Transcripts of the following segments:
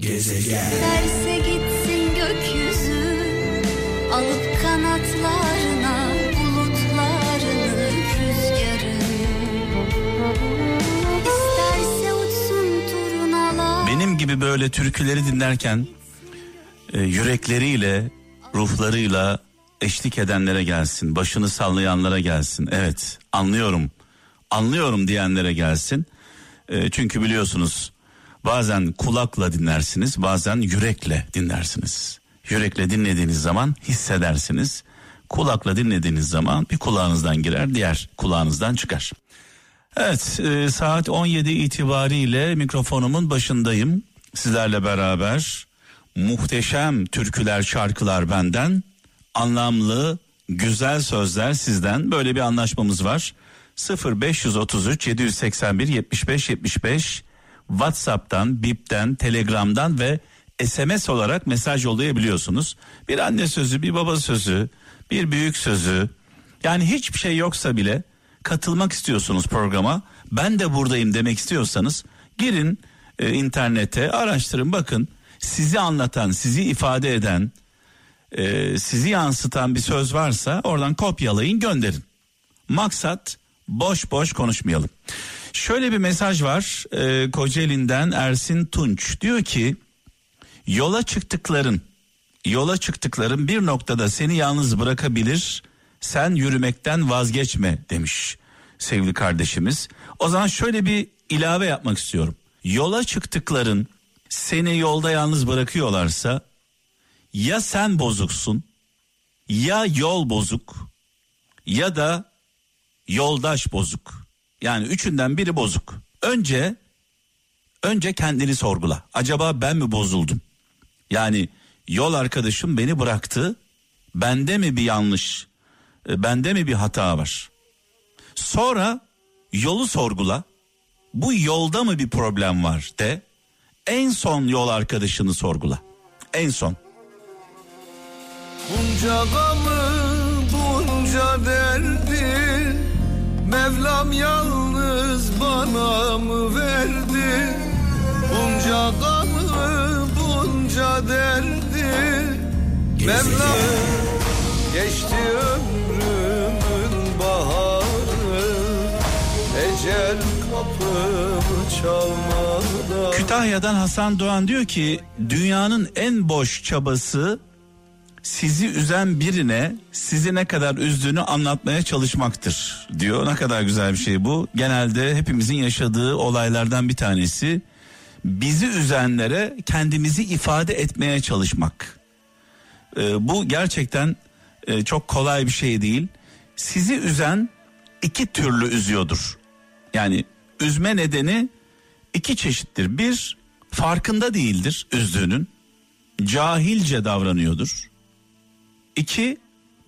Gezegen Derse gitsin gökyüzü Alıp kanatlarına bulutlarını rüzgarı İsterse uçsun turunalar Benim gibi böyle türküleri dinlerken e, yürekleriyle, ruhlarıyla eşlik edenlere gelsin. Başını sallayanlara gelsin. Evet anlıyorum, anlıyorum diyenlere gelsin. E, çünkü biliyorsunuz bazen kulakla dinlersiniz bazen yürekle dinlersiniz. Yürekle dinlediğiniz zaman hissedersiniz. Kulakla dinlediğiniz zaman bir kulağınızdan girer diğer kulağınızdan çıkar. Evet e, saat 17 itibariyle mikrofonumun başındayım. Sizlerle beraber muhteşem türküler şarkılar benden anlamlı güzel sözler sizden böyle bir anlaşmamız var. 0533 781 75 75 WhatsApp'tan, Bip'ten, Telegram'dan ve SMS olarak mesaj yollayabiliyorsunuz. Bir anne sözü, bir baba sözü, bir büyük sözü. Yani hiçbir şey yoksa bile katılmak istiyorsunuz programa. Ben de buradayım demek istiyorsanız girin e, internete, araştırın, bakın. Sizi anlatan, sizi ifade eden, e, sizi yansıtan bir söz varsa oradan kopyalayın, gönderin. Maksat boş boş konuşmayalım. Şöyle bir mesaj var e, Kocaeli'nden Ersin Tunç diyor ki yola çıktıkların yola çıktıkların bir noktada seni yalnız bırakabilir sen yürümekten vazgeçme demiş sevgili kardeşimiz. O zaman şöyle bir ilave yapmak istiyorum. Yola çıktıkların seni yolda yalnız bırakıyorlarsa ya sen bozuksun ya yol bozuk ya da yoldaş bozuk. Yani üçünden biri bozuk. Önce önce kendini sorgula. Acaba ben mi bozuldum? Yani yol arkadaşım beni bıraktı. Bende mi bir yanlış? e, Bende mi bir hata var? Sonra yolu sorgula. Bu yolda mı bir problem var de. En son yol arkadaşını sorgula. En son. Bunca gamı, bunca derdi Mevlam yalnız bana mı verdi. Bunca gamı, bunca derdi. Mevlam geçti ömrümün baharı. Ecel kapımı çalmadan. Kütahya'dan Hasan Doğan diyor ki dünyanın en boş çabası sizi üzen birine sizi ne kadar üzdüğünü anlatmaya çalışmaktır diyor. Ne kadar güzel bir şey bu. Genelde hepimizin yaşadığı olaylardan bir tanesi bizi üzenlere kendimizi ifade etmeye çalışmak. Ee, bu gerçekten e, çok kolay bir şey değil. Sizi üzen iki türlü üzüyordur. Yani üzme nedeni iki çeşittir. Bir farkında değildir üzdüğünün. Cahilce davranıyordur. İki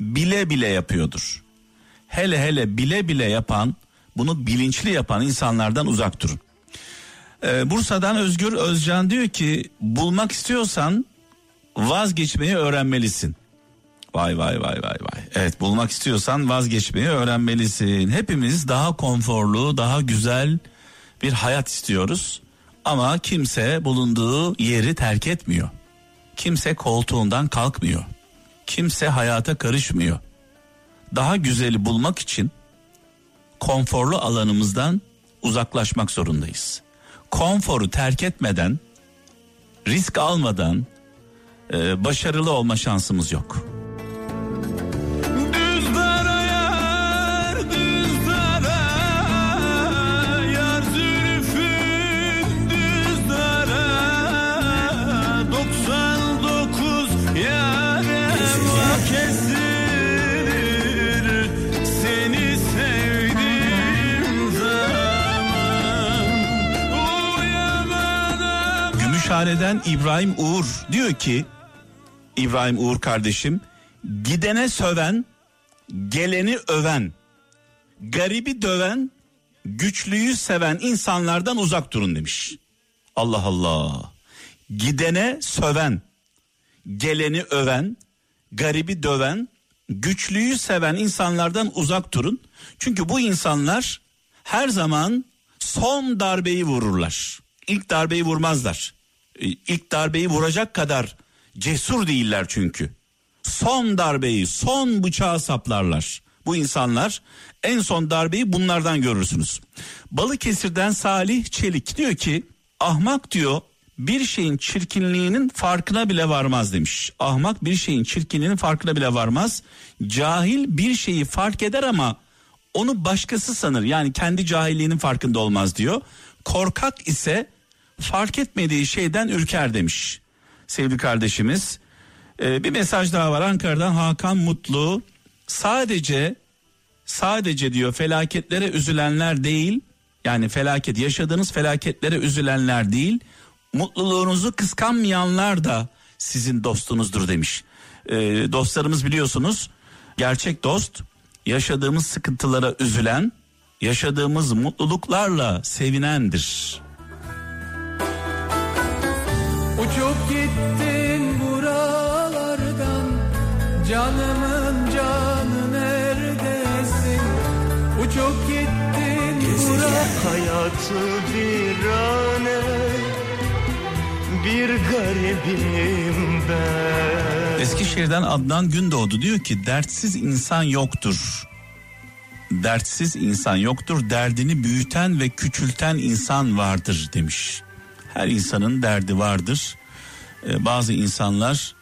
bile bile yapıyordur. Hele hele bile bile yapan bunu bilinçli yapan insanlardan uzak durun. Ee, Bursa'dan Özgür Özcan diyor ki bulmak istiyorsan vazgeçmeyi öğrenmelisin. Vay vay vay vay vay. Evet bulmak istiyorsan vazgeçmeyi öğrenmelisin. Hepimiz daha konforlu, daha güzel bir hayat istiyoruz. Ama kimse bulunduğu yeri terk etmiyor. Kimse koltuğundan kalkmıyor. Kimse hayata karışmıyor. Daha güzeli bulmak için konforlu alanımızdan uzaklaşmak zorundayız. Konforu terk etmeden, risk almadan e, başarılı olma şansımız yok. Gümüşhane'den İbrahim Uğur diyor ki İbrahim Uğur kardeşim gidene söven geleni öven garibi döven güçlüyü seven insanlardan uzak durun demiş. Allah Allah gidene söven geleni öven garibi döven güçlüyü seven insanlardan uzak durun. Çünkü bu insanlar her zaman son darbeyi vururlar. İlk darbeyi vurmazlar. E, İlk darbeyi vuracak kadar cesur değiller çünkü. Son darbeyi, son bıçağı saplarlar. Bu insanlar en son darbeyi bunlardan görürsünüz. Balıkesir'den Salih Çelik diyor ki ahmak diyor bir şeyin çirkinliğinin farkına bile varmaz demiş. Ahmak bir şeyin çirkinliğinin farkına bile varmaz. Cahil bir şeyi fark eder ama onu başkası sanır. Yani kendi cahilliğinin farkında olmaz diyor. Korkak ise fark etmediği şeyden ürker demiş. Sevgili kardeşimiz. Ee, bir mesaj daha var Ankara'dan Hakan Mutlu. Sadece sadece diyor felaketlere üzülenler değil yani felaket yaşadığınız felaketlere üzülenler değil mutluluğunuzu kıskanmayanlar da sizin dostunuzdur demiş. Ee, dostlarımız biliyorsunuz gerçek dost yaşadığımız sıkıntılara üzülen yaşadığımız mutluluklarla sevinendir. Uçup gittin buralardan Canımın canı neredesin Uçup gittin buralardan Hayatı bir ane Bir garibim ben Eskişehir'den Adnan Gündoğdu diyor ki dertsiz insan yoktur. Dertsiz insan yoktur. Derdini büyüten ve küçülten insan vardır demiş. Her insanın derdi vardır. Ee, bazı insanlar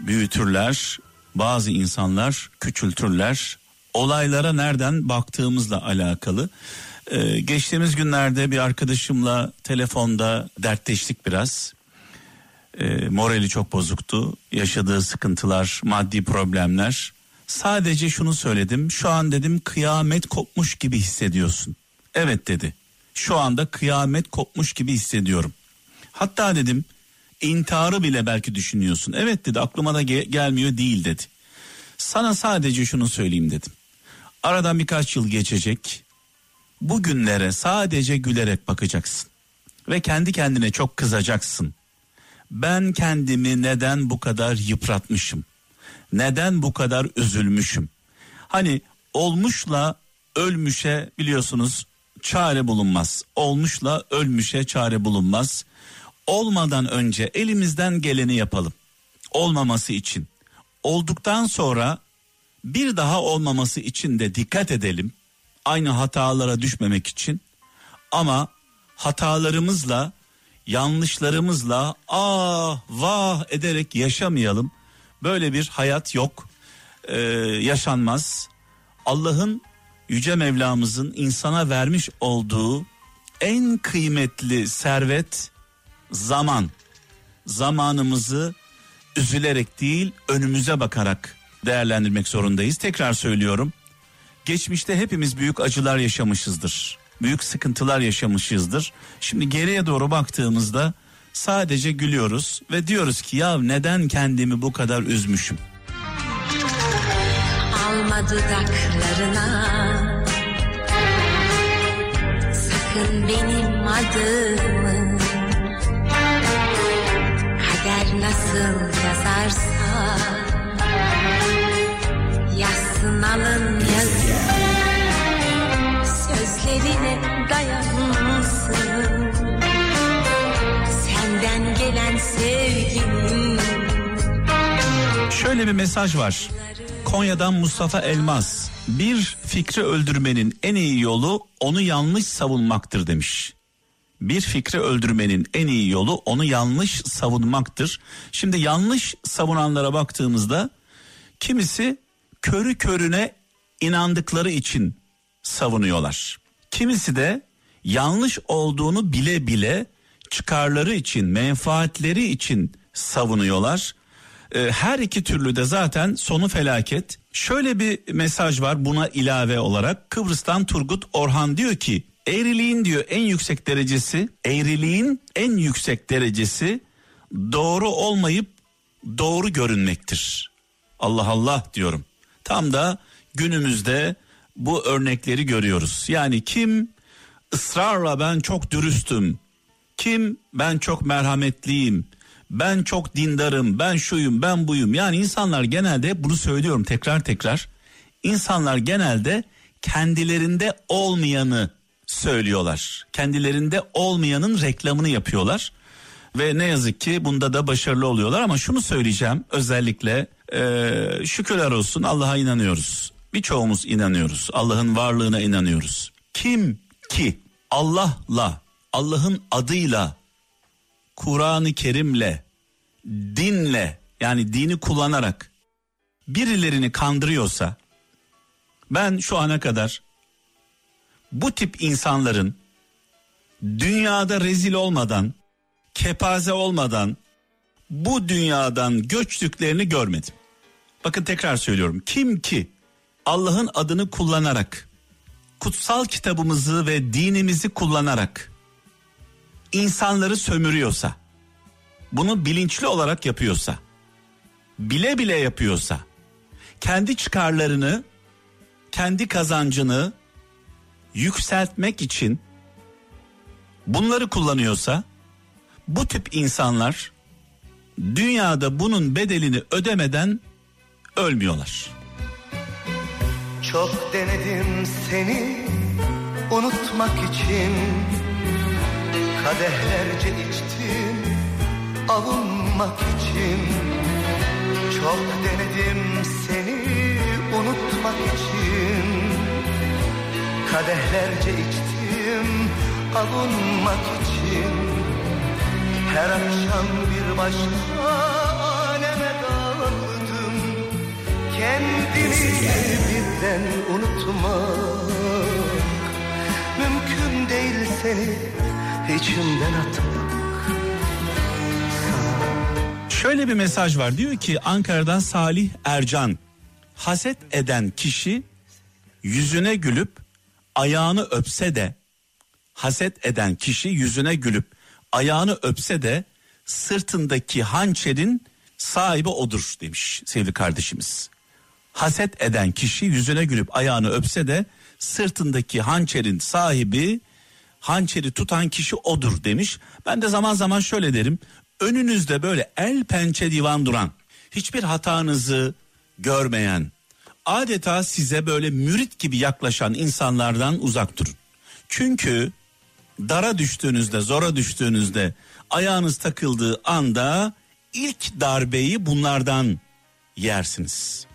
büyütürler, bazı insanlar küçültürler. Olaylara nereden baktığımızla alakalı. Ee, geçtiğimiz günlerde bir arkadaşımla telefonda dertleştik biraz. E, morali çok bozuktu. Yaşadığı sıkıntılar, maddi problemler. Sadece şunu söyledim. Şu an dedim kıyamet kopmuş gibi hissediyorsun. Evet dedi. Şu anda kıyamet kopmuş gibi hissediyorum. Hatta dedim intiharı bile belki düşünüyorsun. Evet dedi aklıma da ge- gelmiyor değil dedi. Sana sadece şunu söyleyeyim dedim. Aradan birkaç yıl geçecek. Bugünlere sadece gülerek bakacaksın. Ve kendi kendine çok kızacaksın ben kendimi neden bu kadar yıpratmışım? Neden bu kadar üzülmüşüm? Hani olmuşla ölmüşe biliyorsunuz çare bulunmaz. Olmuşla ölmüşe çare bulunmaz. Olmadan önce elimizden geleni yapalım. Olmaması için. Olduktan sonra bir daha olmaması için de dikkat edelim. Aynı hatalara düşmemek için. Ama hatalarımızla yanlışlarımızla ah vah ederek yaşamayalım. Böyle bir hayat yok. Ee, yaşanmaz. Allah'ın yüce Mevlamızın insana vermiş olduğu en kıymetli servet zaman. Zamanımızı üzülerek değil önümüze bakarak değerlendirmek zorundayız. Tekrar söylüyorum. Geçmişte hepimiz büyük acılar yaşamışızdır. Büyük sıkıntılar yaşamışızdır. Şimdi geriye doğru baktığımızda sadece gülüyoruz ve diyoruz ki ya neden kendimi bu kadar üzmüşüm? Alma dudaklarına Sakın benim adımı Kader nasıl yazarsa Yazsın alın yazı Sözlerine dayansın Senden gelen sevginin Şöyle bir mesaj var. Konya'dan Mustafa Elmas. Bir fikri öldürmenin en iyi yolu onu yanlış savunmaktır demiş. Bir fikri öldürmenin en iyi yolu onu yanlış savunmaktır. Şimdi yanlış savunanlara baktığımızda kimisi körü körüne inandıkları için savunuyorlar. Kimisi de yanlış olduğunu bile bile çıkarları için, menfaatleri için savunuyorlar. Ee, her iki türlü de zaten sonu felaket. Şöyle bir mesaj var buna ilave olarak. Kıbrıs'tan Turgut Orhan diyor ki eğriliğin diyor en yüksek derecesi, eğriliğin en yüksek derecesi doğru olmayıp doğru görünmektir. Allah Allah diyorum. Tam da günümüzde bu örnekleri görüyoruz. Yani kim ısrarla ben çok dürüstüm, kim ben çok merhametliyim, ben çok dindarım, ben şuyum, ben buyum. Yani insanlar genelde bunu söylüyorum tekrar tekrar. İnsanlar genelde kendilerinde olmayanı söylüyorlar. Kendilerinde olmayanın reklamını yapıyorlar. Ve ne yazık ki bunda da başarılı oluyorlar ama şunu söyleyeceğim özellikle eee, şükürler olsun Allah'a inanıyoruz. Birçoğumuz inanıyoruz. Allah'ın varlığına inanıyoruz. Kim ki Allah'la, Allah'ın adıyla, Kur'an-ı Kerim'le, dinle yani dini kullanarak birilerini kandırıyorsa ben şu ana kadar bu tip insanların dünyada rezil olmadan, kepaze olmadan bu dünyadan göçtüklerini görmedim. Bakın tekrar söylüyorum. Kim ki Allah'ın adını kullanarak, kutsal kitabımızı ve dinimizi kullanarak insanları sömürüyorsa, bunu bilinçli olarak yapıyorsa, bile bile yapıyorsa, kendi çıkarlarını, kendi kazancını yükseltmek için bunları kullanıyorsa bu tip insanlar dünyada bunun bedelini ödemeden ölmüyorlar. Çok denedim seni unutmak için. Kadehlerce içtim avunmak için. Çok denedim seni unutmak için Kadehlerce içtim avunmak için. Her akşam bir başka aleme daldım. Kendimi birden unutmak Mümkün değil seni içimden atmak. Şöyle bir mesaj var. Diyor ki Ankara'dan Salih Ercan haset eden kişi yüzüne gülüp ayağını öpse de haset eden kişi yüzüne gülüp ayağını öpse de sırtındaki hançerin sahibi odur demiş sevgili kardeşimiz. Haset eden kişi yüzüne gülüp ayağını öpse de sırtındaki hançerin sahibi hançeri tutan kişi odur demiş. Ben de zaman zaman şöyle derim. Önünüzde böyle el pençe divan duran, hiçbir hatanızı görmeyen, adeta size böyle mürit gibi yaklaşan insanlardan uzak durun. Çünkü dara düştüğünüzde, zora düştüğünüzde, ayağınız takıldığı anda ilk darbeyi bunlardan yersiniz.